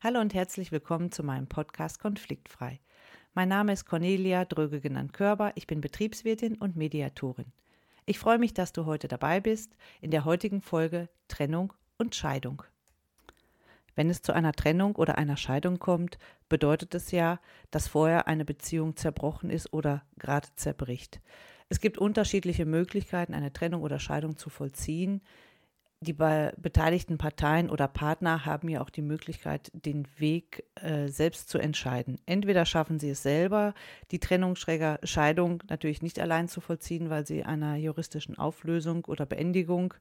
Hallo und herzlich willkommen zu meinem Podcast Konfliktfrei. Mein Name ist Cornelia Dröge genannt Körber, ich bin Betriebswirtin und Mediatorin. Ich freue mich, dass du heute dabei bist in der heutigen Folge Trennung und Scheidung. Wenn es zu einer Trennung oder einer Scheidung kommt, bedeutet es ja, dass vorher eine Beziehung zerbrochen ist oder gerade zerbricht. Es gibt unterschiedliche Möglichkeiten, eine Trennung oder Scheidung zu vollziehen die beteiligten Parteien oder Partner haben ja auch die Möglichkeit, den Weg äh, selbst zu entscheiden. Entweder schaffen sie es selber, die Trennung, Scheidung natürlich nicht allein zu vollziehen, weil sie einer juristischen Auflösung oder Beendigung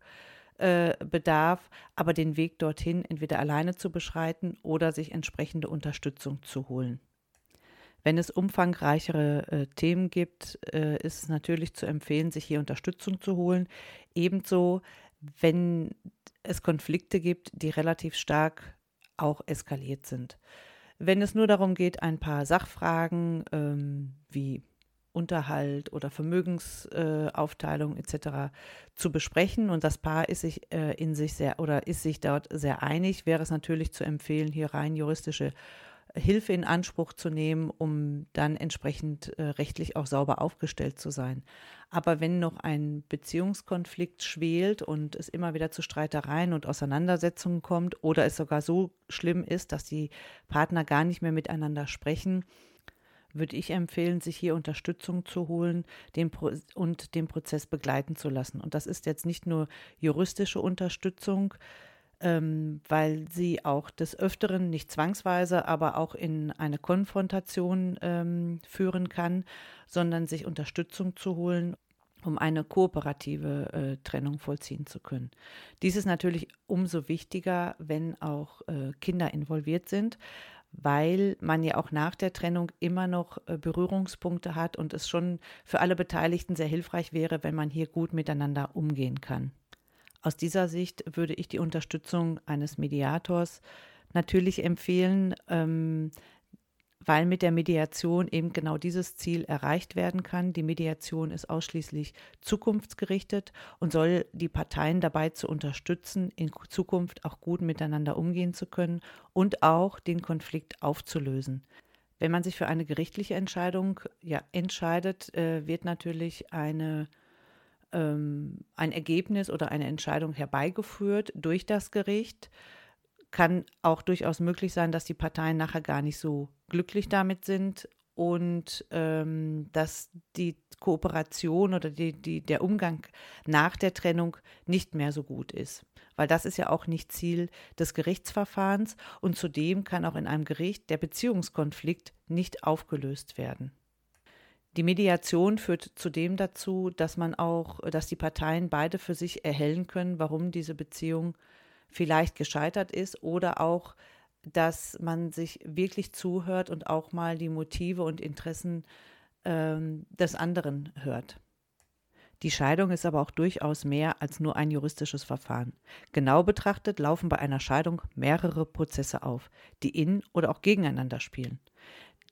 äh, bedarf, aber den Weg dorthin entweder alleine zu beschreiten oder sich entsprechende Unterstützung zu holen. Wenn es umfangreichere äh, Themen gibt, äh, ist es natürlich zu empfehlen, sich hier Unterstützung zu holen. Ebenso wenn es Konflikte gibt, die relativ stark auch eskaliert sind. Wenn es nur darum geht, ein paar Sachfragen ähm, wie Unterhalt oder Vermögensaufteilung äh, etc. zu besprechen und das Paar ist sich äh, in sich sehr oder ist sich dort sehr einig, wäre es natürlich zu empfehlen, hier rein juristische Hilfe in Anspruch zu nehmen, um dann entsprechend äh, rechtlich auch sauber aufgestellt zu sein. Aber wenn noch ein Beziehungskonflikt schwelt und es immer wieder zu Streitereien und Auseinandersetzungen kommt oder es sogar so schlimm ist, dass die Partner gar nicht mehr miteinander sprechen, würde ich empfehlen, sich hier Unterstützung zu holen den und den Prozess begleiten zu lassen. Und das ist jetzt nicht nur juristische Unterstützung, ähm, weil sie auch des Öfteren, nicht zwangsweise, aber auch in eine Konfrontation ähm, führen kann, sondern sich Unterstützung zu holen, um eine kooperative äh, Trennung vollziehen zu können. Dies ist natürlich umso wichtiger, wenn auch äh, Kinder involviert sind, weil man ja auch nach der Trennung immer noch äh, Berührungspunkte hat und es schon für alle Beteiligten sehr hilfreich wäre, wenn man hier gut miteinander umgehen kann. Aus dieser Sicht würde ich die Unterstützung eines Mediators natürlich empfehlen, ähm, weil mit der Mediation eben genau dieses Ziel erreicht werden kann. Die Mediation ist ausschließlich zukunftsgerichtet und soll die Parteien dabei zu unterstützen, in Zukunft auch gut miteinander umgehen zu können und auch den Konflikt aufzulösen. Wenn man sich für eine gerichtliche Entscheidung ja, entscheidet, äh, wird natürlich eine ähm, ein Ergebnis oder eine Entscheidung herbeigeführt durch das Gericht. Kann auch durchaus möglich sein, dass die Parteien nachher gar nicht so glücklich damit sind und ähm, dass die Kooperation oder die, die, der Umgang nach der Trennung nicht mehr so gut ist. Weil das ist ja auch nicht Ziel des Gerichtsverfahrens und zudem kann auch in einem Gericht der Beziehungskonflikt nicht aufgelöst werden. Die Mediation führt zudem dazu, dass man auch, dass die Parteien beide für sich erhellen können, warum diese Beziehung vielleicht gescheitert ist oder auch, dass man sich wirklich zuhört und auch mal die Motive und Interessen ähm, des anderen hört. Die Scheidung ist aber auch durchaus mehr als nur ein juristisches Verfahren. Genau betrachtet laufen bei einer Scheidung mehrere Prozesse auf, die in oder auch gegeneinander spielen.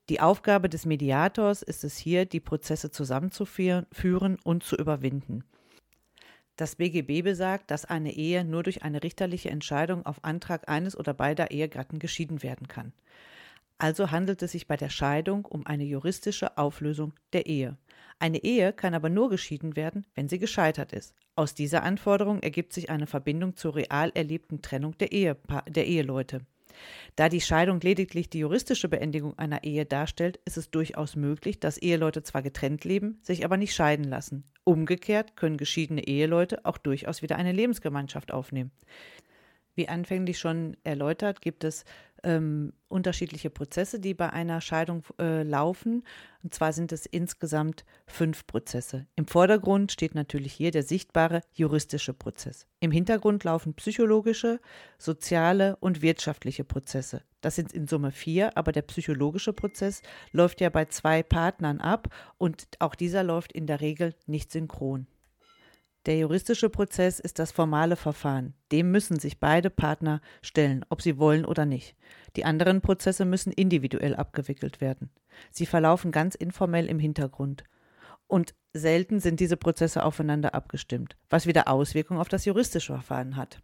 Die Aufgabe des Mediators ist es hier, die Prozesse zusammenzuführen und zu überwinden. Das BGB besagt, dass eine Ehe nur durch eine richterliche Entscheidung auf Antrag eines oder beider Ehegatten geschieden werden kann. Also handelt es sich bei der Scheidung um eine juristische Auflösung der Ehe. Eine Ehe kann aber nur geschieden werden, wenn sie gescheitert ist. Aus dieser Anforderung ergibt sich eine Verbindung zur real erlebten Trennung der, Ehepa der Eheleute. Da die Scheidung lediglich die juristische Beendigung einer Ehe darstellt, ist es durchaus möglich, dass Eheleute zwar getrennt leben, sich aber nicht scheiden lassen. Umgekehrt können geschiedene Eheleute auch durchaus wieder eine Lebensgemeinschaft aufnehmen. Wie anfänglich schon erläutert, gibt es ähm, unterschiedliche Prozesse, die bei einer Scheidung äh, laufen. Und zwar sind es insgesamt fünf Prozesse. Im Vordergrund steht natürlich hier der sichtbare juristische Prozess. Im Hintergrund laufen psychologische, soziale und wirtschaftliche Prozesse. Das sind in Summe vier, aber der psychologische Prozess läuft ja bei zwei Partnern ab und auch dieser läuft in der Regel nicht synchron. Der juristische Prozess ist das formale Verfahren. Dem müssen sich beide Partner stellen, ob sie wollen oder nicht. Die anderen Prozesse müssen individuell abgewickelt werden. Sie verlaufen ganz informell im Hintergrund. Und selten sind diese Prozesse aufeinander abgestimmt, was wieder Auswirkungen auf das juristische Verfahren hat.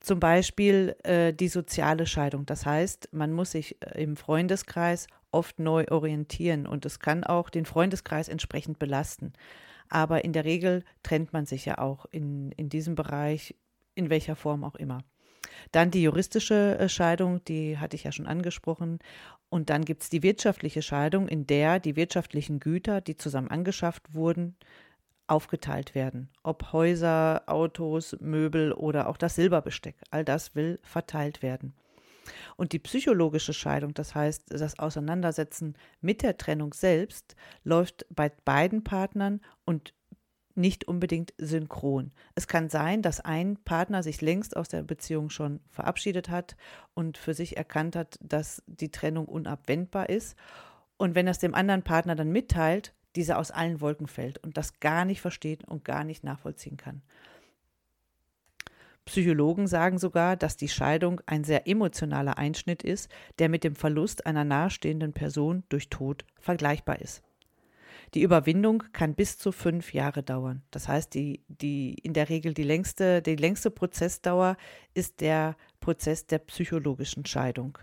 Zum Beispiel äh, die soziale Scheidung. Das heißt, man muss sich äh, im Freundeskreis oft neu orientieren und es kann auch den Freundeskreis entsprechend belasten. Aber in der Regel trennt man sich ja auch in, in diesem Bereich, in welcher Form auch immer. Dann die juristische äh, Scheidung, die hatte ich ja schon angesprochen. Und dann gibt es die wirtschaftliche Scheidung, in der die wirtschaftlichen Güter, die zusammen angeschafft wurden, aufgeteilt werden. Ob Häuser, Autos, Möbel oder auch das Silberbesteck. All das will verteilt werden. Und die psychologische Scheidung, das heißt das Auseinandersetzen mit der Trennung selbst, läuft bei beiden Partnern und nicht unbedingt synchron. Es kann sein, dass ein Partner sich längst aus der Beziehung schon verabschiedet hat und für sich erkannt hat, dass die Trennung unabwendbar ist. Und wenn es dem anderen Partner dann mitteilt, dieser aus allen Wolken fällt und das gar nicht versteht und gar nicht nachvollziehen kann. Psychologen sagen sogar, dass die Scheidung ein sehr emotionaler Einschnitt ist, der mit dem Verlust einer nahestehenden Person durch Tod vergleichbar ist. Die Überwindung kann bis zu fünf Jahre dauern. Das heißt, die, die in der Regel die längste, die längste Prozessdauer ist der Prozess der psychologischen Scheidung.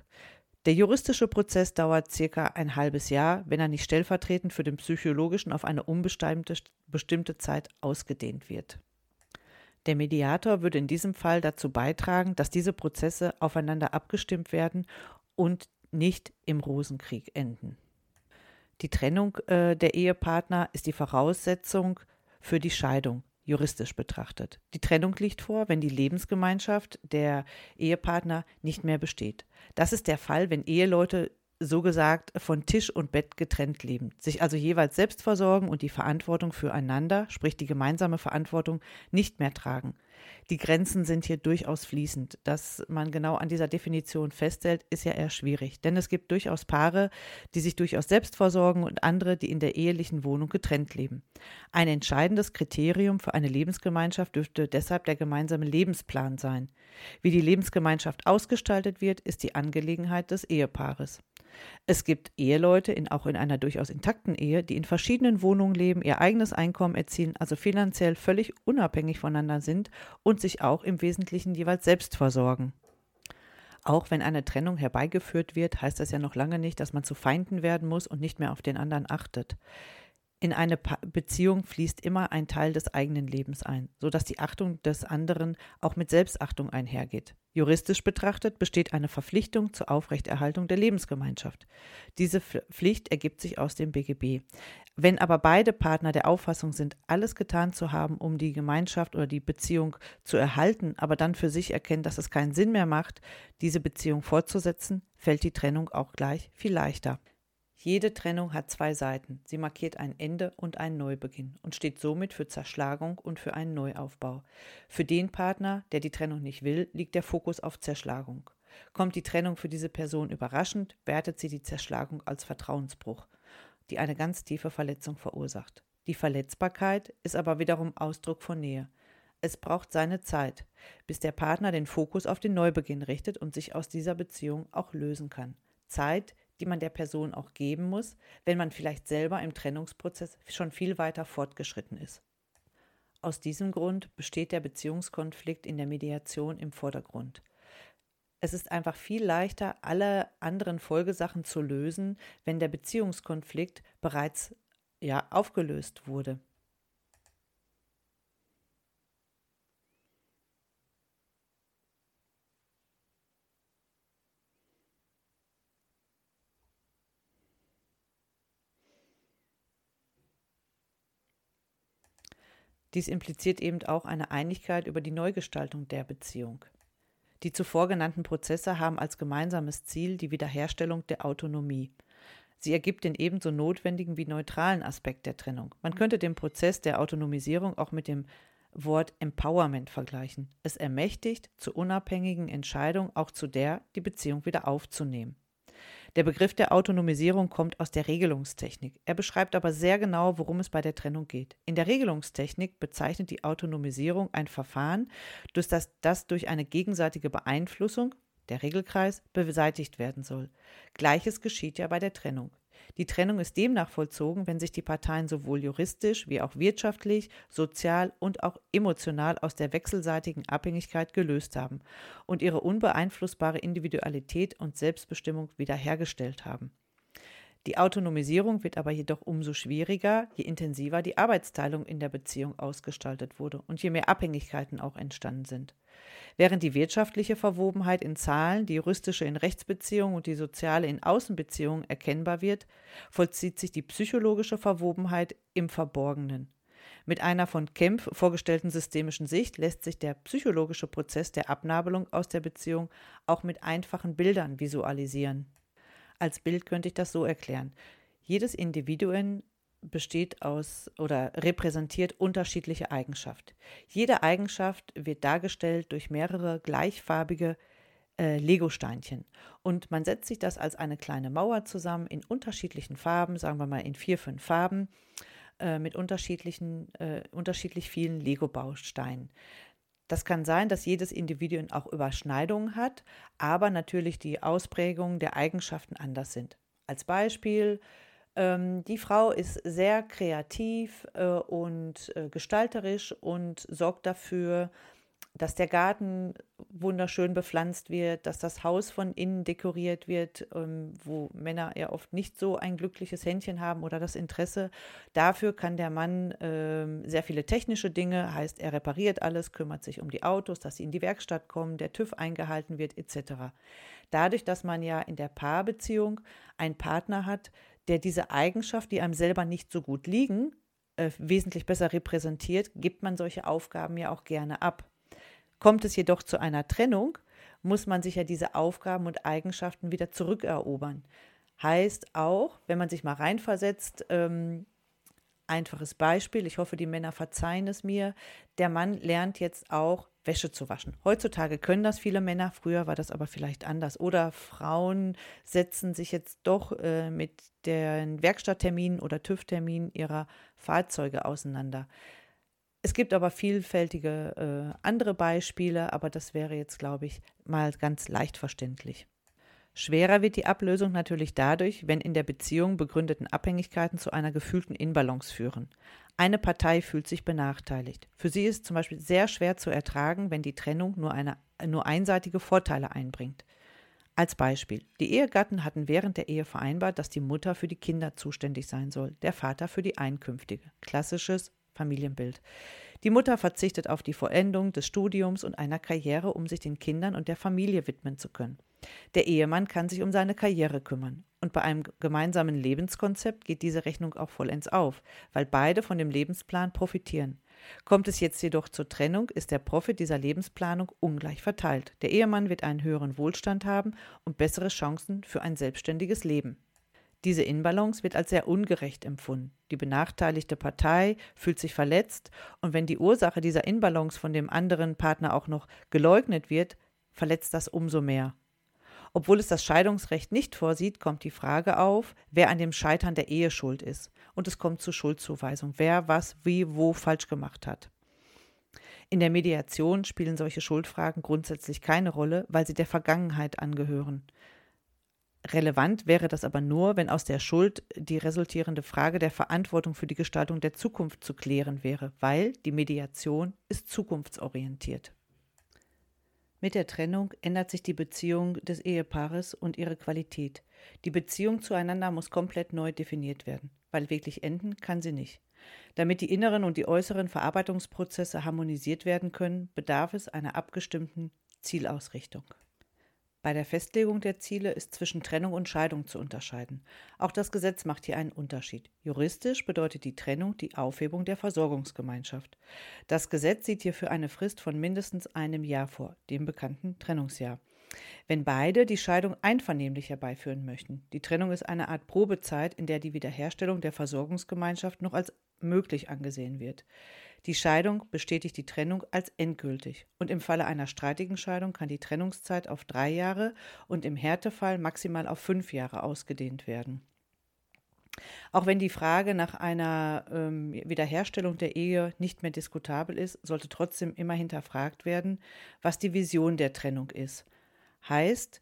Der juristische Prozess dauert circa ein halbes Jahr, wenn er nicht stellvertretend für den psychologischen auf eine unbestimmte bestimmte Zeit ausgedehnt wird. Der Mediator würde in diesem Fall dazu beitragen, dass diese Prozesse aufeinander abgestimmt werden und nicht im Rosenkrieg enden. Die Trennung äh, der Ehepartner ist die Voraussetzung für die Scheidung juristisch betrachtet. Die Trennung liegt vor, wenn die Lebensgemeinschaft der Ehepartner nicht mehr besteht. Das ist der Fall, wenn Eheleute so gesagt von Tisch und Bett getrennt leben, sich also jeweils selbst versorgen und die Verantwortung füreinander, sprich die gemeinsame Verantwortung, nicht mehr tragen. Die Grenzen sind hier durchaus fließend. Dass man genau an dieser Definition festhält, ist ja eher schwierig, denn es gibt durchaus Paare, die sich durchaus selbst versorgen und andere, die in der ehelichen Wohnung getrennt leben. Ein entscheidendes Kriterium für eine Lebensgemeinschaft dürfte deshalb der gemeinsame Lebensplan sein. Wie die Lebensgemeinschaft ausgestaltet wird, ist die Angelegenheit des Ehepaares. Es gibt Eheleute, in, auch in einer durchaus intakten Ehe, die in verschiedenen Wohnungen leben, ihr eigenes Einkommen erzielen, also finanziell völlig unabhängig voneinander sind und sich auch im Wesentlichen jeweils selbst versorgen. Auch wenn eine Trennung herbeigeführt wird, heißt das ja noch lange nicht, dass man zu Feinden werden muss und nicht mehr auf den anderen achtet. In eine pa Beziehung fließt immer ein Teil des eigenen Lebens ein, sodass die Achtung des anderen auch mit Selbstachtung einhergeht. Juristisch betrachtet besteht eine Verpflichtung zur Aufrechterhaltung der Lebensgemeinschaft. Diese Pflicht ergibt sich aus dem BGB. Wenn aber beide Partner der Auffassung sind, alles getan zu haben, um die Gemeinschaft oder die Beziehung zu erhalten, aber dann für sich erkennen, dass es keinen Sinn mehr macht, diese Beziehung fortzusetzen, fällt die Trennung auch gleich viel leichter. Jede Trennung hat zwei Seiten. Sie markiert ein Ende und einen Neubeginn und steht somit für Zerschlagung und für einen Neuaufbau. Für den Partner, der die Trennung nicht will, liegt der Fokus auf Zerschlagung. Kommt die Trennung für diese Person überraschend, wertet sie die Zerschlagung als Vertrauensbruch, die eine ganz tiefe Verletzung verursacht. Die Verletzbarkeit ist aber wiederum Ausdruck von Nähe. Es braucht seine Zeit, bis der Partner den Fokus auf den Neubeginn richtet und sich aus dieser Beziehung auch lösen kann. Zeit, die man der Person auch geben muss, wenn man vielleicht selber im Trennungsprozess schon viel weiter fortgeschritten ist. Aus diesem Grund besteht der Beziehungskonflikt in der Mediation im Vordergrund. Es ist einfach viel leichter, alle anderen Folgesachen zu lösen, wenn der Beziehungskonflikt bereits ja aufgelöst wurde. Dies impliziert eben auch eine Einigkeit über die Neugestaltung der Beziehung. Die zuvor genannten Prozesse haben als gemeinsames Ziel die Wiederherstellung der Autonomie. Sie ergibt den ebenso notwendigen wie neutralen Aspekt der Trennung. Man könnte den Prozess der Autonomisierung auch mit dem Wort Empowerment vergleichen. Es ermächtigt zur unabhängigen Entscheidung, auch zu der, die Beziehung wieder aufzunehmen. Der Begriff der Autonomisierung kommt aus der Regelungstechnik. Er beschreibt aber sehr genau, worum es bei der Trennung geht. In der Regelungstechnik bezeichnet die Autonomisierung ein Verfahren, durch das, das durch eine gegenseitige Beeinflussung, der Regelkreis, beseitigt werden soll. Gleiches geschieht ja bei der Trennung. Die Trennung ist demnach vollzogen, wenn sich die Parteien sowohl juristisch wie auch wirtschaftlich, sozial und auch emotional aus der wechselseitigen Abhängigkeit gelöst haben und ihre unbeeinflussbare Individualität und Selbstbestimmung wiederhergestellt haben. Die Autonomisierung wird aber jedoch umso schwieriger, je intensiver die Arbeitsteilung in der Beziehung ausgestaltet wurde und je mehr Abhängigkeiten auch entstanden sind. Während die wirtschaftliche Verwobenheit in Zahlen, die juristische in Rechtsbeziehungen und die soziale in Außenbeziehungen erkennbar wird, vollzieht sich die psychologische Verwobenheit im Verborgenen. Mit einer von Kempf vorgestellten systemischen Sicht lässt sich der psychologische Prozess der Abnabelung aus der Beziehung auch mit einfachen Bildern visualisieren. Als Bild könnte ich das so erklären. Jedes Individuum besteht aus oder repräsentiert unterschiedliche Eigenschaften. Jede Eigenschaft wird dargestellt durch mehrere gleichfarbige äh, Lego-Steinchen. Und man setzt sich das als eine kleine Mauer zusammen in unterschiedlichen Farben, sagen wir mal in vier, fünf Farben, äh, mit unterschiedlichen, äh, unterschiedlich vielen Lego-Bausteinen. Das kann sein, dass jedes Individuum auch Überschneidungen hat, aber natürlich die Ausprägungen der Eigenschaften anders sind. Als Beispiel, die Frau ist sehr kreativ äh, und äh, gestalterisch und sorgt dafür, dass der Garten wunderschön bepflanzt wird, dass das Haus von innen dekoriert wird, ähm, wo Männer ja oft nicht so ein glückliches Händchen haben oder das Interesse. Dafür kann der Mann ähm, sehr viele technische Dinge, heißt er repariert alles, kümmert sich um die Autos, dass sie in die Werkstatt kommen, der TÜV eingehalten wird etc. Dadurch, dass man ja in der Paarbeziehung einen Partner hat, der diese Eigenschaft, die einem selber nicht so gut liegen, äh, wesentlich besser repräsentiert, gibt man solche Aufgaben ja auch gerne ab. Kommt es jedoch zu einer Trennung, muss man sich ja diese Aufgaben und Eigenschaften wieder zurückerobern. Heißt auch, wenn man sich mal reinversetzt, ähm, einfaches Beispiel, ich hoffe, die Männer verzeihen es mir, der Mann lernt jetzt auch Wäsche zu waschen. Heutzutage können das viele Männer, früher war das aber vielleicht anders. Oder Frauen setzen sich jetzt doch äh, mit den Werkstattterminen oder TÜV-Terminen ihrer Fahrzeuge auseinander. Es gibt aber vielfältige äh, andere Beispiele, aber das wäre jetzt, glaube ich, mal ganz leicht verständlich. Schwerer wird die Ablösung natürlich dadurch, wenn in der Beziehung begründeten Abhängigkeiten zu einer gefühlten Inbalance führen. Eine Partei fühlt sich benachteiligt. Für sie ist zum Beispiel sehr schwer zu ertragen, wenn die Trennung nur, eine, nur einseitige Vorteile einbringt. Als Beispiel. Die Ehegatten hatten während der Ehe vereinbart, dass die Mutter für die Kinder zuständig sein soll, der Vater für die Einkünftige. Klassisches Familienbild. Die Mutter verzichtet auf die Vollendung des Studiums und einer Karriere, um sich den Kindern und der Familie widmen zu können. Der Ehemann kann sich um seine Karriere kümmern. Und bei einem gemeinsamen Lebenskonzept geht diese Rechnung auch vollends auf, weil beide von dem Lebensplan profitieren. Kommt es jetzt jedoch zur Trennung, ist der Profit dieser Lebensplanung ungleich verteilt. Der Ehemann wird einen höheren Wohlstand haben und bessere Chancen für ein selbstständiges Leben. Diese Inbalance wird als sehr ungerecht empfunden. Die benachteiligte Partei fühlt sich verletzt und wenn die Ursache dieser Inbalance von dem anderen Partner auch noch geleugnet wird, verletzt das umso mehr. Obwohl es das Scheidungsrecht nicht vorsieht, kommt die Frage auf, wer an dem Scheitern der Ehe schuld ist. Und es kommt zur Schuldzuweisung, wer was wie wo falsch gemacht hat. In der Mediation spielen solche Schuldfragen grundsätzlich keine Rolle, weil sie der Vergangenheit angehören. Relevant wäre das aber nur, wenn aus der Schuld die resultierende Frage der Verantwortung für die Gestaltung der Zukunft zu klären wäre, weil die Mediation ist zukunftsorientiert. Mit der Trennung ändert sich die Beziehung des Ehepaares und ihre Qualität. Die Beziehung zueinander muss komplett neu definiert werden, weil wirklich enden kann sie nicht. Damit die inneren und die äußeren Verarbeitungsprozesse harmonisiert werden können, bedarf es einer abgestimmten Zielausrichtung. Bei der Festlegung der Ziele ist zwischen Trennung und Scheidung zu unterscheiden. Auch das Gesetz macht hier einen Unterschied. Juristisch bedeutet die Trennung die Aufhebung der Versorgungsgemeinschaft. Das Gesetz sieht hierfür eine Frist von mindestens einem Jahr vor, dem bekannten Trennungsjahr. Wenn beide die Scheidung einvernehmlich herbeiführen möchten. Die Trennung ist eine Art Probezeit, in der die Wiederherstellung der Versorgungsgemeinschaft noch als möglich angesehen wird. Die Scheidung bestätigt die Trennung als endgültig und im Falle einer streitigen Scheidung kann die Trennungszeit auf drei Jahre und im Härtefall maximal auf fünf Jahre ausgedehnt werden. Auch wenn die Frage nach einer ähm, Wiederherstellung der Ehe nicht mehr diskutabel ist, sollte trotzdem immer hinterfragt werden, was die Vision der Trennung ist. Heißt,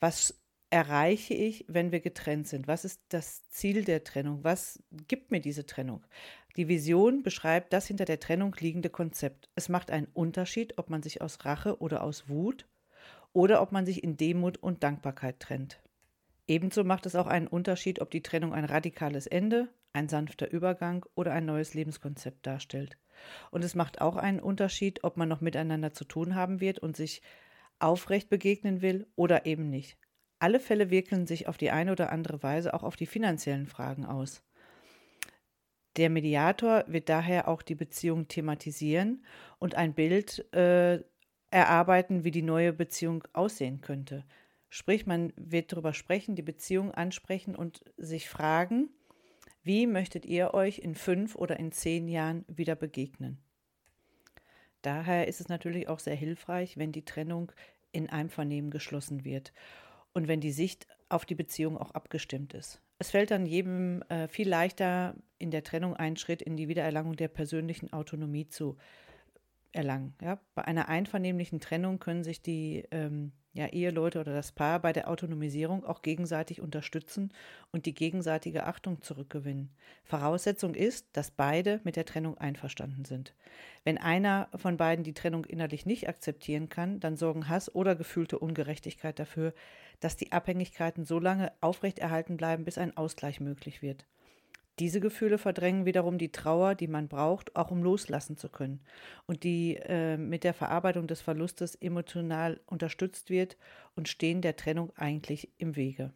was erreiche ich, wenn wir getrennt sind? Was ist das Ziel der Trennung? Was gibt mir diese Trennung? Die Vision beschreibt das hinter der Trennung liegende Konzept. Es macht einen Unterschied, ob man sich aus Rache oder aus Wut oder ob man sich in Demut und Dankbarkeit trennt. Ebenso macht es auch einen Unterschied, ob die Trennung ein radikales Ende, ein sanfter Übergang oder ein neues Lebenskonzept darstellt. Und es macht auch einen Unterschied, ob man noch miteinander zu tun haben wird und sich aufrecht begegnen will oder eben nicht. Alle Fälle wirken sich auf die eine oder andere Weise auch auf die finanziellen Fragen aus. Der Mediator wird daher auch die Beziehung thematisieren und ein Bild äh, erarbeiten, wie die neue Beziehung aussehen könnte. Sprich, man wird darüber sprechen, die Beziehung ansprechen und sich fragen, wie möchtet ihr euch in fünf oder in zehn Jahren wieder begegnen? Daher ist es natürlich auch sehr hilfreich, wenn die Trennung in Einvernehmen geschlossen wird und wenn die Sicht auf die Beziehung auch abgestimmt ist. Es fällt dann jedem äh, viel leichter, in der Trennung einen Schritt in die Wiedererlangung der persönlichen Autonomie zu erlangen. Ja? Bei einer einvernehmlichen Trennung können sich die ähm, ja, Eheleute oder das Paar bei der Autonomisierung auch gegenseitig unterstützen und die gegenseitige Achtung zurückgewinnen. Voraussetzung ist, dass beide mit der Trennung einverstanden sind. Wenn einer von beiden die Trennung innerlich nicht akzeptieren kann, dann sorgen Hass oder gefühlte Ungerechtigkeit dafür, dass die Abhängigkeiten so lange aufrechterhalten bleiben, bis ein Ausgleich möglich wird. Diese Gefühle verdrängen wiederum die Trauer, die man braucht, auch um loslassen zu können und die äh, mit der Verarbeitung des Verlustes emotional unterstützt wird und stehen der Trennung eigentlich im Wege.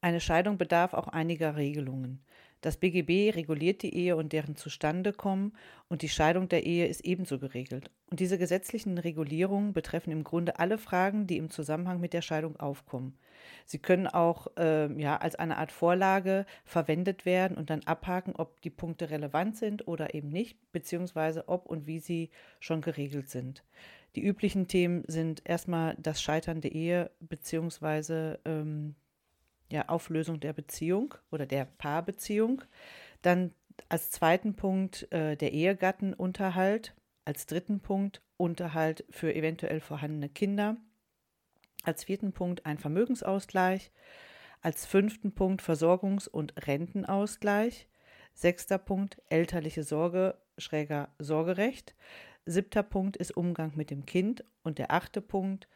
Eine Scheidung bedarf auch einiger Regelungen. Das BGB reguliert die Ehe und deren Zustandekommen und die Scheidung der Ehe ist ebenso geregelt. Und diese gesetzlichen Regulierungen betreffen im Grunde alle Fragen, die im Zusammenhang mit der Scheidung aufkommen. Sie können auch äh, ja, als eine Art Vorlage verwendet werden und dann abhaken, ob die Punkte relevant sind oder eben nicht, beziehungsweise ob und wie sie schon geregelt sind. Die üblichen Themen sind erstmal das Scheitern der Ehe, beziehungsweise ähm, ja, Auflösung der Beziehung oder der Paarbeziehung. Dann als zweiten Punkt äh, der Ehegattenunterhalt. Als dritten Punkt Unterhalt für eventuell vorhandene Kinder. Als vierten Punkt ein Vermögensausgleich. Als fünften Punkt Versorgungs- und Rentenausgleich. Sechster Punkt elterliche Sorge, schräger Sorgerecht. Siebter Punkt ist Umgang mit dem Kind. Und der achte Punkt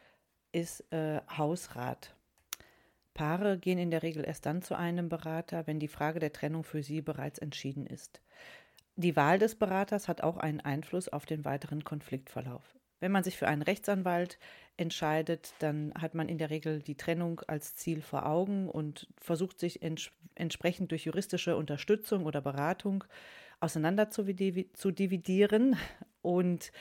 ist äh, Hausrat. Paare gehen in der Regel erst dann zu einem Berater, wenn die Frage der Trennung für sie bereits entschieden ist. Die Wahl des Beraters hat auch einen Einfluss auf den weiteren Konfliktverlauf. Wenn man sich für einen Rechtsanwalt entscheidet, dann hat man in der Regel die Trennung als Ziel vor Augen und versucht sich ents entsprechend durch juristische Unterstützung oder Beratung auseinander zu, zu dividieren. Und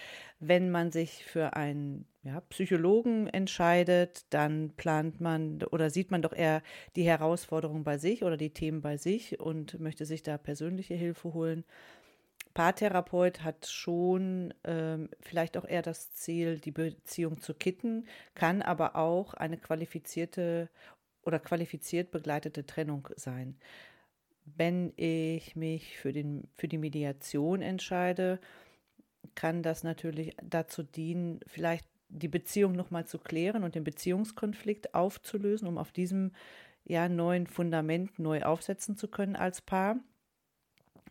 wenn man sich für einen ja, Psychologen entscheidet, dann plant man oder sieht man doch eher die Herausforderung bei sich oder die Themen bei sich und möchte sich da persönliche Hilfe holen. Paartherapeut hat schon ähm, vielleicht auch eher das Ziel, die Beziehung zu kitten, kann aber auch eine qualifizierte oder qualifiziert begleitete Trennung sein. Wenn ich mich für, den, für die Mediation entscheide, kann das natürlich dazu dienen, vielleicht die Beziehung nochmal zu klären und den Beziehungskonflikt aufzulösen, um auf diesem ja, neuen Fundament neu aufsetzen zu können als Paar.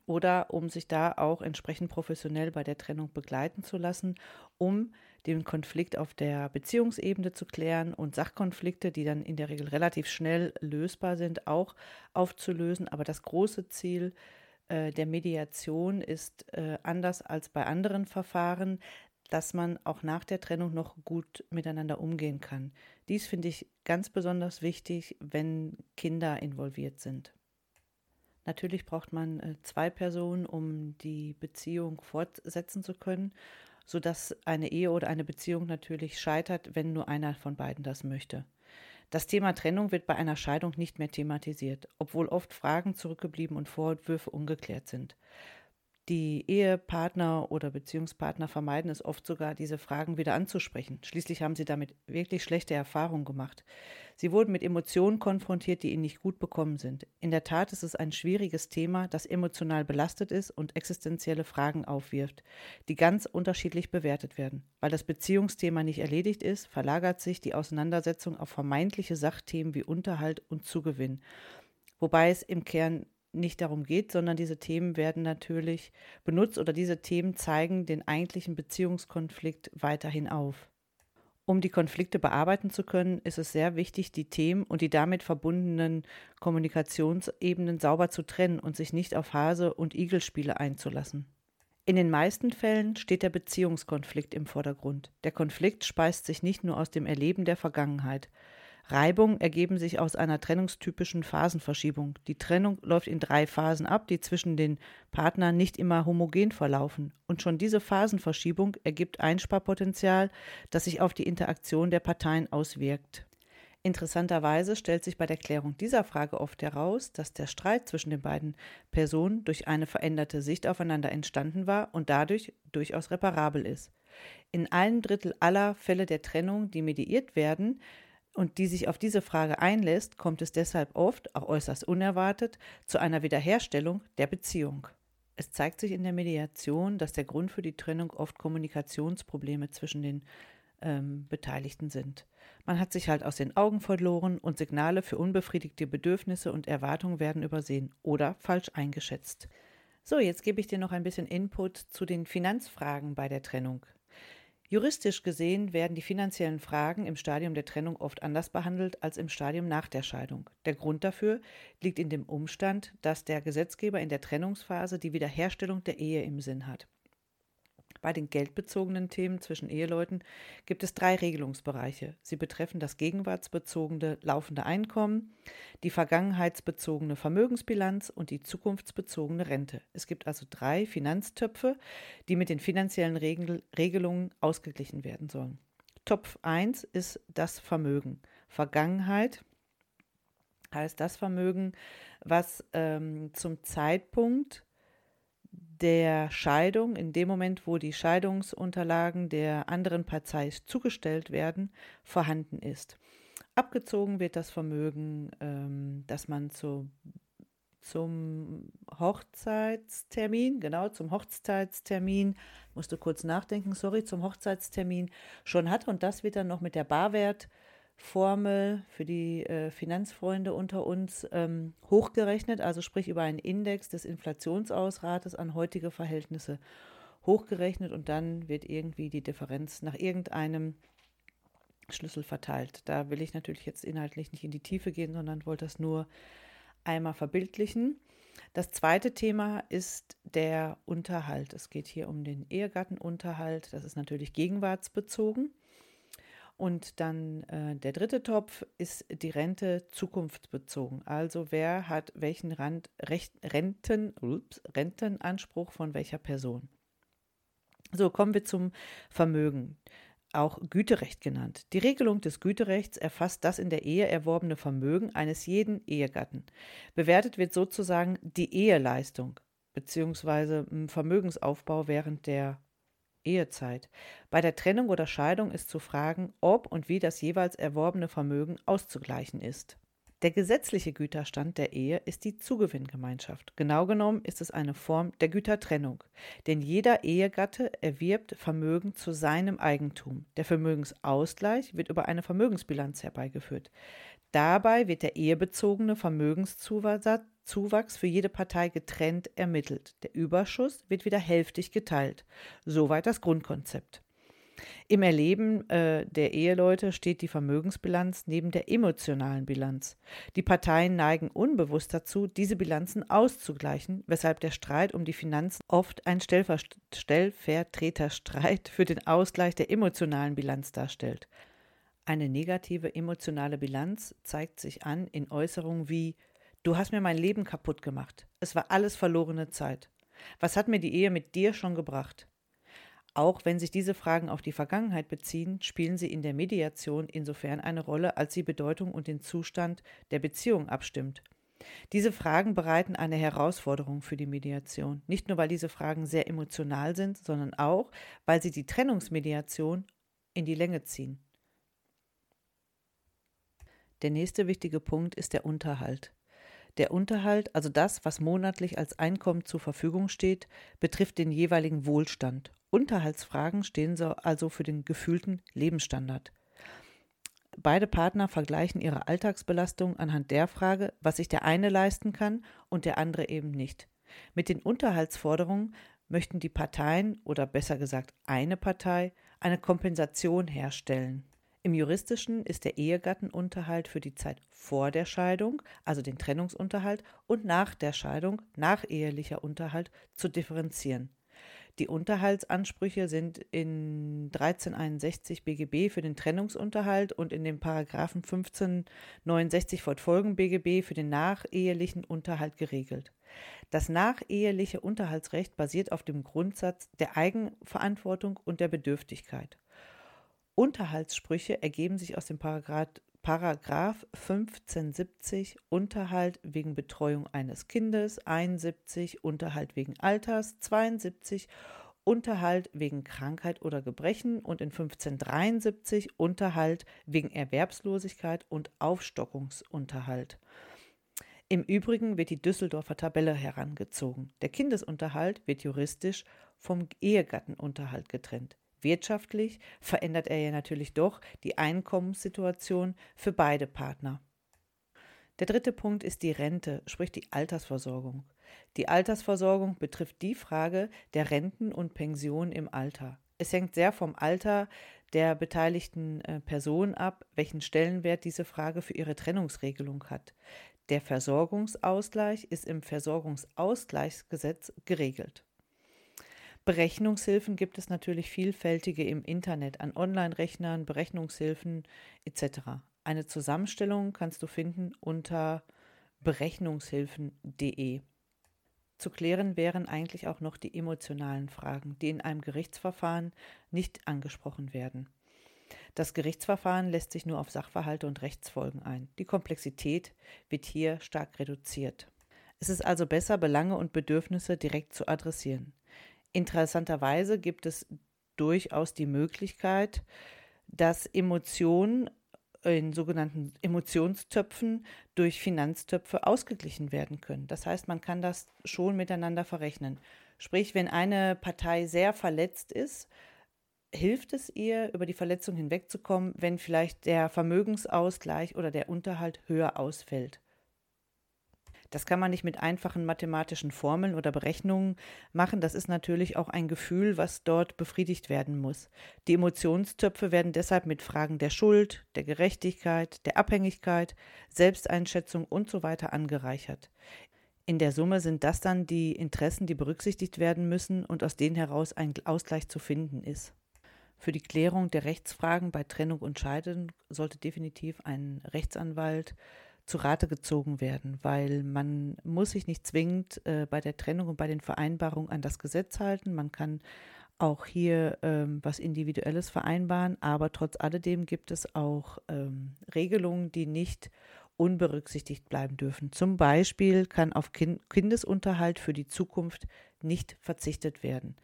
Oder um sich da auch entsprechend professionell bei der Trennung begleiten zu lassen, um den Konflikt auf der Beziehungsebene zu klären und Sachkonflikte, die dann in der Regel relativ schnell lösbar sind, auch aufzulösen. Aber das große Ziel äh, der Mediation ist äh, anders als bei anderen Verfahren, dass man auch nach der Trennung noch gut miteinander umgehen kann. Dies finde ich ganz besonders wichtig, wenn Kinder involviert sind. Natürlich braucht man äh, zwei Personen, um die Beziehung fortsetzen zu können, sodass eine Ehe oder eine Beziehung natürlich scheitert, wenn nur einer von beiden das möchte. Das Thema Trennung wird bei einer Scheidung nicht mehr thematisiert, obwohl oft Fragen zurückgeblieben und Vorwürfe ungeklärt sind. Die Ehepartner oder Beziehungspartner vermeiden es oft sogar, diese Fragen wieder anzusprechen. Schließlich haben sie damit wirklich schlechte Erfahrungen gemacht. Sie wurden mit Emotionen konfrontiert, die ihnen nicht gut bekommen sind. In der Tat ist es ein schwieriges Thema, das emotional belastet ist und existenzielle Fragen aufwirft, die ganz unterschiedlich bewertet werden. Weil das Beziehungsthema nicht erledigt ist, verlagert sich die Auseinandersetzung auf vermeintliche Sachthemen wie Unterhalt und Zugewinn. Wobei es im Kern nicht darum geht, sondern diese Themen werden natürlich benutzt oder diese Themen zeigen den eigentlichen Beziehungskonflikt weiterhin auf. Um die Konflikte bearbeiten zu können, ist es sehr wichtig, die Themen und die damit verbundenen Kommunikationsebenen sauber zu trennen und sich nicht auf Hase- und Igelspiele einzulassen. In den meisten Fällen steht der Beziehungskonflikt im Vordergrund. Der Konflikt speist sich nicht nur aus dem Erleben der Vergangenheit, Reibungen ergeben sich aus einer trennungstypischen Phasenverschiebung. Die Trennung läuft in drei Phasen ab, die zwischen den Partnern nicht immer homogen verlaufen. Und schon diese Phasenverschiebung ergibt Einsparpotenzial, das sich auf die Interaktion der Parteien auswirkt. Interessanterweise stellt sich bei der Klärung dieser Frage oft heraus, dass der Streit zwischen den beiden Personen durch eine veränderte Sicht aufeinander entstanden war und dadurch durchaus reparabel ist. In einem Drittel aller Fälle der Trennung, die mediiert werden, und die sich auf diese Frage einlässt, kommt es deshalb oft, auch äußerst unerwartet, zu einer Wiederherstellung der Beziehung. Es zeigt sich in der Mediation, dass der Grund für die Trennung oft Kommunikationsprobleme zwischen den ähm, Beteiligten sind. Man hat sich halt aus den Augen verloren und Signale für unbefriedigte Bedürfnisse und Erwartungen werden übersehen oder falsch eingeschätzt. So, jetzt gebe ich dir noch ein bisschen Input zu den Finanzfragen bei der Trennung. Juristisch gesehen werden die finanziellen Fragen im Stadium der Trennung oft anders behandelt als im Stadium nach der Scheidung. Der Grund dafür liegt in dem Umstand, dass der Gesetzgeber in der Trennungsphase die Wiederherstellung der Ehe im Sinn hat. Bei den geldbezogenen Themen zwischen Eheleuten gibt es drei Regelungsbereiche. Sie betreffen das gegenwartsbezogene laufende Einkommen, die vergangenheitsbezogene Vermögensbilanz und die zukunftsbezogene Rente. Es gibt also drei Finanztöpfe, die mit den finanziellen Regel Regelungen ausgeglichen werden sollen. Topf 1 ist das Vermögen. Vergangenheit heißt das Vermögen, was ähm, zum Zeitpunkt der Scheidung, in dem Moment, wo die Scheidungsunterlagen der anderen Partei zugestellt werden, vorhanden ist. Abgezogen wird das Vermögen, ähm, das man zu, zum Hochzeitstermin, genau zum Hochzeitstermin, musste kurz nachdenken, sorry, zum Hochzeitstermin schon hat und das wird dann noch mit der Barwert Formel für die äh, Finanzfreunde unter uns ähm, hochgerechnet, also sprich über einen Index des Inflationsausrates an heutige Verhältnisse hochgerechnet und dann wird irgendwie die Differenz nach irgendeinem Schlüssel verteilt. Da will ich natürlich jetzt inhaltlich nicht in die Tiefe gehen, sondern wollte das nur einmal verbildlichen. Das zweite Thema ist der Unterhalt. Es geht hier um den Ehegattenunterhalt. Das ist natürlich gegenwartsbezogen. Und dann äh, der dritte Topf ist die Rente zukunftsbezogen. Also wer hat welchen Rand, Recht, Renten, ups, Rentenanspruch von welcher Person. So, kommen wir zum Vermögen, auch Güterecht genannt. Die Regelung des Güterechts erfasst das in der Ehe erworbene Vermögen eines jeden Ehegatten. Bewertet wird sozusagen die Eheleistung bzw. Hm, Vermögensaufbau während der Ehezeit. Bei der Trennung oder Scheidung ist zu fragen, ob und wie das jeweils erworbene Vermögen auszugleichen ist. Der gesetzliche Güterstand der Ehe ist die Zugewinngemeinschaft. Genau genommen ist es eine Form der Gütertrennung, denn jeder Ehegatte erwirbt Vermögen zu seinem Eigentum. Der Vermögensausgleich wird über eine Vermögensbilanz herbeigeführt. Dabei wird der ehebezogene Vermögenszuwachs für jede Partei getrennt ermittelt. Der Überschuss wird wieder hälftig geteilt. Soweit das Grundkonzept. Im Erleben äh, der Eheleute steht die Vermögensbilanz neben der emotionalen Bilanz. Die Parteien neigen unbewusst dazu, diese Bilanzen auszugleichen, weshalb der Streit um die Finanzen oft ein Stellvertreterstreit für den Ausgleich der emotionalen Bilanz darstellt. Eine negative emotionale Bilanz zeigt sich an in Äußerungen wie Du hast mir mein Leben kaputt gemacht. Es war alles verlorene Zeit. Was hat mir die Ehe mit dir schon gebracht? Auch wenn sich diese Fragen auf die Vergangenheit beziehen, spielen sie in der Mediation insofern eine Rolle, als sie Bedeutung und den Zustand der Beziehung abstimmt. Diese Fragen bereiten eine Herausforderung für die Mediation. Nicht nur, weil diese Fragen sehr emotional sind, sondern auch, weil sie die Trennungsmediation in die Länge ziehen. Der nächste wichtige Punkt ist der Unterhalt. Der Unterhalt, also das, was monatlich als Einkommen zur Verfügung steht, betrifft den jeweiligen Wohlstand. Unterhaltsfragen stehen so also für den gefühlten Lebensstandard. Beide Partner vergleichen ihre Alltagsbelastung anhand der Frage, was sich der eine leisten kann und der andere eben nicht. Mit den Unterhaltsforderungen möchten die Parteien oder besser gesagt eine Partei eine Kompensation herstellen. Im juristischen ist der Ehegattenunterhalt für die Zeit vor der Scheidung, also den Trennungsunterhalt, und nach der Scheidung, nachehelicher Unterhalt, zu differenzieren. Die Unterhaltsansprüche sind in 1361 BGB für den Trennungsunterhalt und in den Paragraphen 1569 fortfolgen BGB für den nachehelichen Unterhalt geregelt. Das nacheheliche Unterhaltsrecht basiert auf dem Grundsatz der Eigenverantwortung und der Bedürftigkeit. Unterhaltssprüche ergeben sich aus dem Paragraph Paragraph 1570 Unterhalt wegen Betreuung eines Kindes, 71 Unterhalt wegen Alters, 72 Unterhalt wegen Krankheit oder Gebrechen und in 1573 Unterhalt wegen Erwerbslosigkeit und Aufstockungsunterhalt. Im Übrigen wird die Düsseldorfer Tabelle herangezogen. Der Kindesunterhalt wird juristisch vom Ehegattenunterhalt getrennt. Wirtschaftlich verändert er ja natürlich doch die Einkommenssituation für beide Partner. Der dritte Punkt ist die Rente, sprich die Altersversorgung. Die Altersversorgung betrifft die Frage der Renten und Pensionen im Alter. Es hängt sehr vom Alter der beteiligten äh, Person ab, welchen Stellenwert diese Frage für ihre Trennungsregelung hat. Der Versorgungsausgleich ist im Versorgungsausgleichsgesetz geregelt. Berechnungshilfen gibt es natürlich vielfältige im Internet, an Online-Rechnern, Berechnungshilfen etc. Eine Zusammenstellung kannst du finden unter berechnungshilfen.de. Zu klären wären eigentlich auch noch die emotionalen Fragen, die in einem Gerichtsverfahren nicht angesprochen werden. Das Gerichtsverfahren lässt sich nur auf Sachverhalte und Rechtsfolgen ein. Die Komplexität wird hier stark reduziert. Es ist also besser, Belange und Bedürfnisse direkt zu adressieren. Interessanterweise gibt es durchaus die Möglichkeit, dass Emotionen in sogenannten Emotionstöpfen durch Finanztöpfe ausgeglichen werden können. Das heißt, man kann das schon miteinander verrechnen. Sprich, wenn eine Partei sehr verletzt ist, hilft es ihr, über die Verletzung hinwegzukommen, wenn vielleicht der Vermögensausgleich oder der Unterhalt höher ausfällt. Das kann man nicht mit einfachen mathematischen Formeln oder Berechnungen machen. Das ist natürlich auch ein Gefühl, was dort befriedigt werden muss. Die Emotionstöpfe werden deshalb mit Fragen der Schuld, der Gerechtigkeit, der Abhängigkeit, Selbsteinschätzung und so weiter angereichert. In der Summe sind das dann die Interessen, die berücksichtigt werden müssen und aus denen heraus ein Ausgleich zu finden ist. Für die Klärung der Rechtsfragen bei Trennung und Scheidung sollte definitiv ein Rechtsanwalt zu Rate gezogen werden, weil man muss sich nicht zwingend äh, bei der Trennung und bei den Vereinbarungen an das Gesetz halten. Man kann auch hier ähm, was Individuelles vereinbaren, aber trotz alledem gibt es auch ähm, Regelungen, die nicht unberücksichtigt bleiben dürfen. Zum Beispiel kann auf kind Kindesunterhalt für die Zukunft nicht verzichtet werden.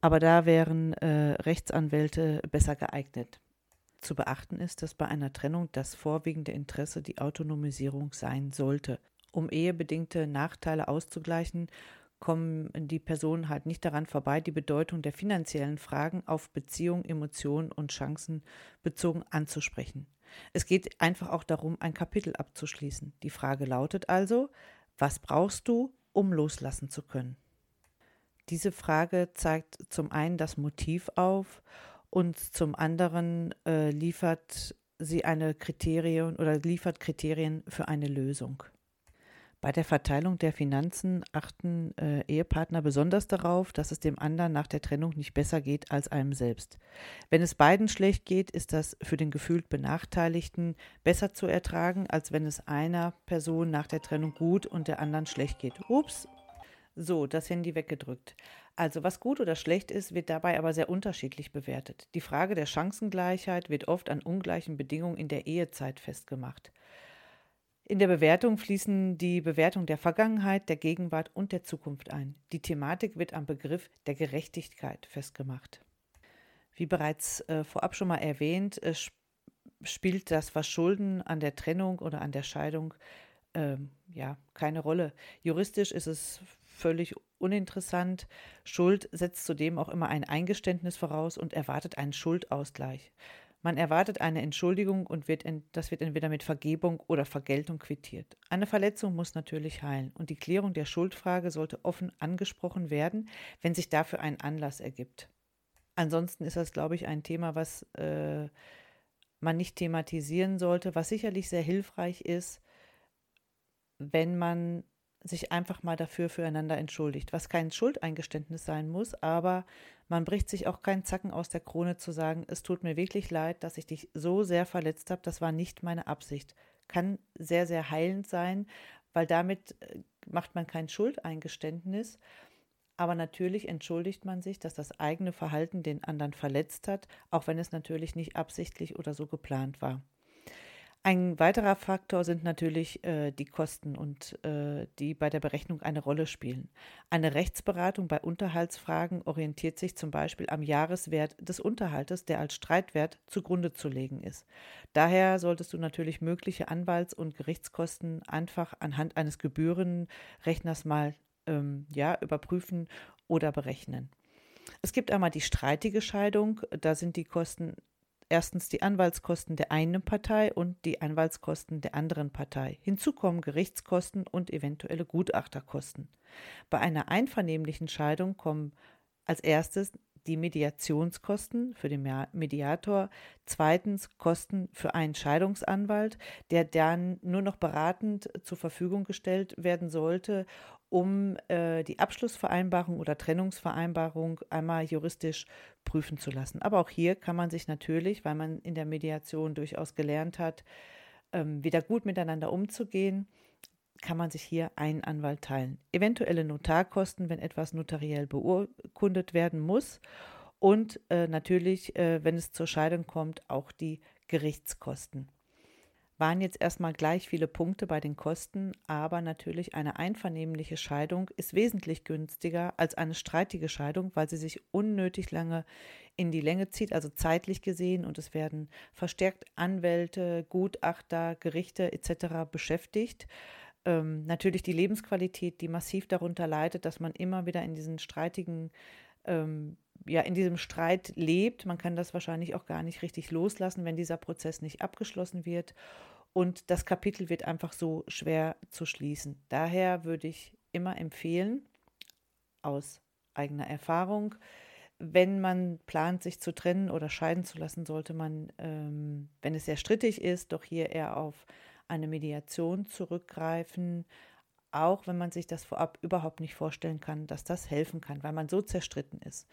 Aber da wären äh, Rechtsanwälte besser geeignet. Zu beachten ist, dass bei einer Trennung das vorwiegende Interesse die Autonomisierung sein sollte. Um ehebedingte Nachteile auszugleichen, kommen die Personen halt nicht daran vorbei, die Bedeutung der finanziellen Fragen auf Beziehung, Emotionen und Chancen bezogen anzusprechen. Es geht einfach auch darum, ein Kapitel abzuschließen. Die Frage lautet also, was brauchst du, um loslassen zu können? Diese Frage zeigt zum einen das Motiv auf und zum anderen äh, liefert sie eine Kriterien oder liefert Kriterien für eine Lösung. Bei der Verteilung der Finanzen achten äh, Ehepartner besonders darauf, dass es dem anderen nach der Trennung nicht besser geht als einem selbst. Wenn es beiden schlecht geht, ist das für den gefühlt Benachteiligten besser zu ertragen, als wenn es einer Person nach der Trennung gut und der anderen schlecht geht. Ups, so, das Handy weggedrückt. Also was gut oder schlecht ist, wird dabei aber sehr unterschiedlich bewertet. Die Frage der Chancengleichheit wird oft an ungleichen Bedingungen in der Ehezeit festgemacht. In der Bewertung fließen die Bewertung der Vergangenheit, der Gegenwart und der Zukunft ein. Die Thematik wird am Begriff der Gerechtigkeit festgemacht. Wie bereits äh, vorab schon mal erwähnt, äh, spielt das Verschulden an der Trennung oder an der Scheidung äh, ja keine Rolle. Juristisch ist es völlig uninteressant. Schuld setzt zudem auch immer ein Eingeständnis voraus und erwartet einen Schuldausgleich. Man erwartet eine Entschuldigung und wird in, das wird entweder mit Vergebung oder Vergeltung quittiert. Eine Verletzung muss natürlich heilen und die Klärung der Schuldfrage sollte offen angesprochen werden, wenn sich dafür ein Anlass ergibt. Ansonsten ist das, glaube ich, ein Thema, was äh, man nicht thematisieren sollte, was sicherlich sehr hilfreich ist, wenn man sich einfach mal dafür füreinander entschuldigt, was kein Schuldeingeständnis sein muss, aber man bricht sich auch keinen Zacken aus der Krone zu sagen, es tut mir wirklich leid, dass ich dich so sehr verletzt habe, das war nicht meine Absicht. Kann sehr, sehr heilend sein, weil damit äh, macht man kein Schuldeingeständnis, aber natürlich entschuldigt man sich, dass das eigene Verhalten den anderen verletzt hat, auch wenn es natürlich nicht absichtlich oder so geplant war. Ein weiterer Faktor sind natürlich äh, die Kosten und äh, die bei der Berechnung eine Rolle spielen. Eine Rechtsberatung bei Unterhaltsfragen orientiert sich zum Beispiel am Jahreswert des Unterhaltes, der als Streitwert zugrunde zu legen ist. Daher solltest du natürlich mögliche Anwalts- und Gerichtskosten einfach anhand eines Gebührenrechners mal ähm, ja, überprüfen oder berechnen. Es gibt einmal die streitige Scheidung, da sind die Kosten erstens die Anwaltskosten der einen Partei und die Anwaltskosten der anderen Partei. Hinzu kommen Gerichtskosten und eventuelle Gutachterkosten. Bei einer einvernehmlichen Scheidung kommen als erstes die Mediationskosten für den Mediator, zweitens Kosten für einen Scheidungsanwalt, der dann nur noch beratend zur Verfügung gestellt werden sollte, um äh, die Abschlussvereinbarung oder Trennungsvereinbarung einmal juristisch prüfen zu lassen. Aber auch hier kann man sich natürlich, weil man in der Mediation durchaus gelernt hat, ähm, wieder gut miteinander umzugehen, kann man sich hier einen Anwalt teilen. Eventuelle Notarkosten, wenn etwas notariell beurkundet werden muss. Und äh, natürlich, äh, wenn es zur Scheidung kommt, auch die Gerichtskosten. Waren jetzt erstmal gleich viele Punkte bei den Kosten, aber natürlich eine einvernehmliche Scheidung ist wesentlich günstiger als eine streitige Scheidung, weil sie sich unnötig lange in die Länge zieht, also zeitlich gesehen, und es werden verstärkt Anwälte, Gutachter, Gerichte etc. beschäftigt ähm, natürlich die Lebensqualität, die massiv darunter leidet, dass man immer wieder in diesen streitigen, ähm, ja, in diesem Streit lebt. Man kann das wahrscheinlich auch gar nicht richtig loslassen, wenn dieser Prozess nicht abgeschlossen wird. Und das Kapitel wird einfach so schwer zu schließen. Daher würde ich immer empfehlen, aus eigener Erfahrung, wenn man plant, sich zu trennen oder scheiden zu lassen, sollte man, ähm, wenn es sehr strittig ist, doch hier eher auf eine Mediation zurückgreifen, auch wenn man sich das vorab überhaupt nicht vorstellen kann, dass das helfen kann, weil man so zerstritten ist.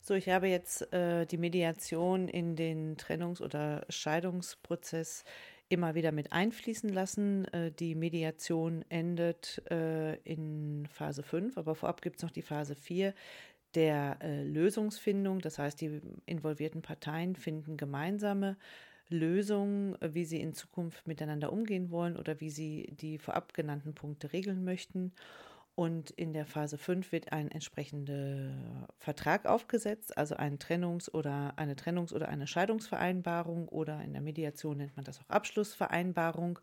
So, ich habe jetzt äh, die Mediation in den Trennungs- oder Scheidungsprozess immer wieder mit einfließen lassen. Äh, die Mediation endet äh, in Phase 5, aber vorab gibt es noch die Phase 4 der äh, Lösungsfindung. Das heißt, die involvierten Parteien finden gemeinsame Lösungen, wie sie in Zukunft miteinander umgehen wollen oder wie sie die vorab genannten Punkte regeln möchten. Und in der Phase 5 wird ein entsprechender Vertrag aufgesetzt, also ein Trennungs- oder eine Trennungs- oder eine Scheidungsvereinbarung oder in der Mediation nennt man das auch Abschlussvereinbarung.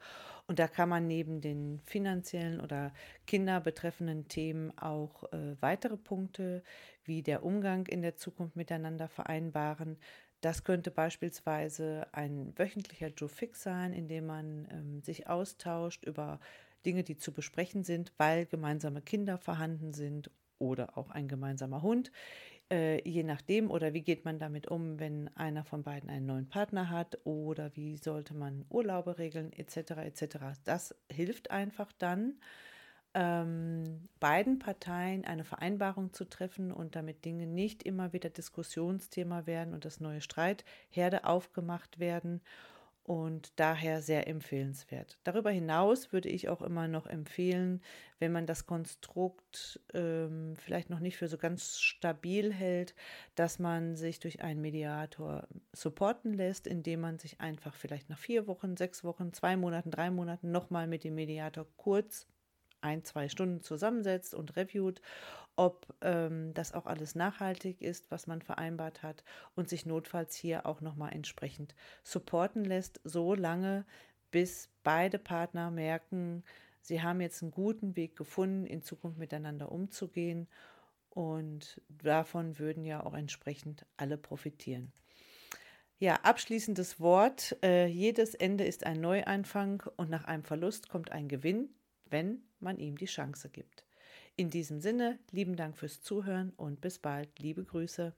Und da kann man neben den finanziellen oder Kinder betreffenden Themen auch äh, weitere Punkte wie der Umgang in der Zukunft miteinander vereinbaren. Das könnte beispielsweise ein wöchentlicher Joe Fix sein, in dem man ähm, sich austauscht über Dinge, die zu besprechen sind, weil gemeinsame Kinder vorhanden sind oder auch ein gemeinsamer Hund. Äh, je nachdem, oder wie geht man damit um, wenn einer von beiden einen neuen Partner hat oder wie sollte man Urlaube regeln, etc. etc. Das hilft einfach dann ähm, beiden Parteien eine Vereinbarung zu treffen und damit Dinge nicht immer wieder Diskussionsthema werden und das neue Streitherde aufgemacht werden. und daher sehr empfehlenswert. Darüber hinaus würde ich auch immer noch empfehlen, wenn man das Konstrukt ähm, vielleicht noch nicht für so ganz stabil hält, dass man sich durch einen Mediator supporten lässt, indem man sich einfach vielleicht nach vier Wochen, sechs Wochen, zwei Monaten, drei Monaten nochmal mit dem Mediator kurz ein, zwei Stunden zusammensetzt und reviewt, ob ähm, das auch alles nachhaltig ist, was man vereinbart hat und sich notfalls hier auch nochmal entsprechend supporten lässt, so lange, bis beide Partner merken, sie haben jetzt einen guten Weg gefunden, in Zukunft miteinander umzugehen und davon würden ja auch entsprechend alle profitieren. Ja, abschließendes Wort. Äh, jedes Ende ist ein Neuanfang und nach einem Verlust kommt ein Gewinn wenn man ihm die Chance gibt. In diesem Sinne, lieben Dank fürs Zuhören und bis bald. Liebe Grüße.